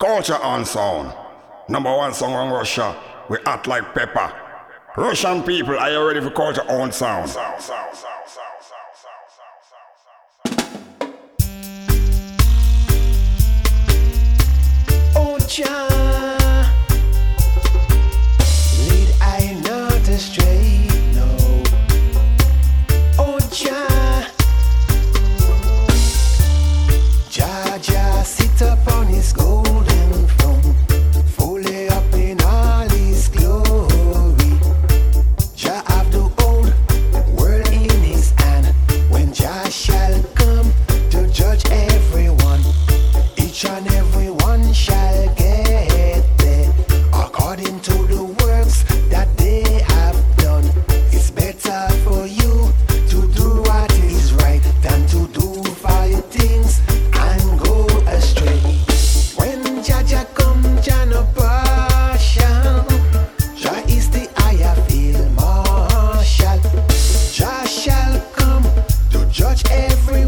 Culture Horn sound. Number one song on Russia. We act like pepper. Russian people, are you ready for Culture Horn sound? sound, sound, sound. Oh, Jah, every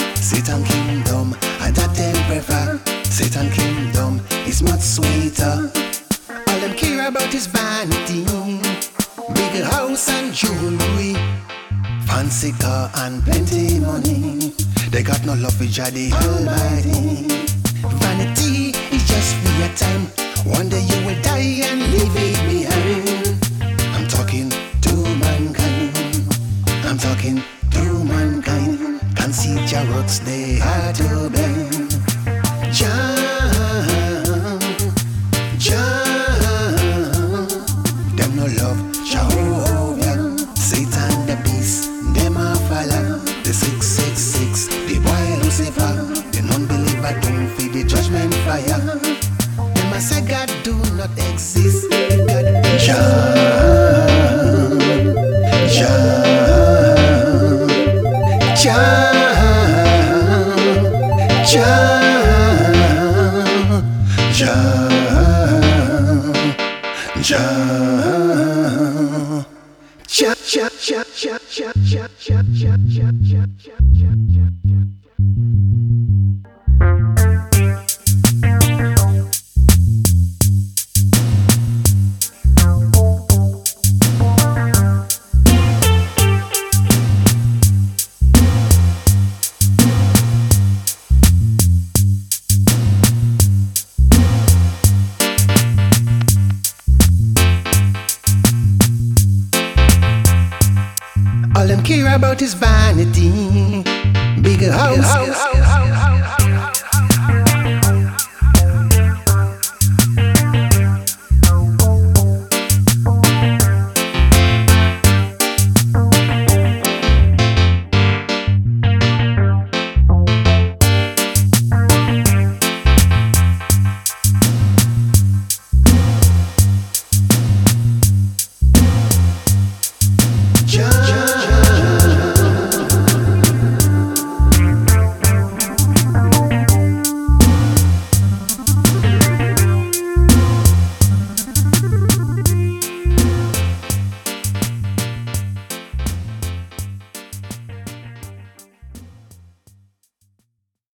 Savior. Satan kingdom, that them prefer. Satan kingdom is much sweeter. All them care about is vanity, big house and jewelry. Fancy car and plenty money. They got no love for Jah the Almighty. Vanity is just for your time. One day you will die and leave the judgment fire. Them a say God do not exist. God, Jah, Jah, Jah, Jah. Jah, Jah, Jah, Jah, Jah, Jah, Jah, Jah, Jah, Jah, Jah, Jah, Jah, Jah, Jah. about his vanity.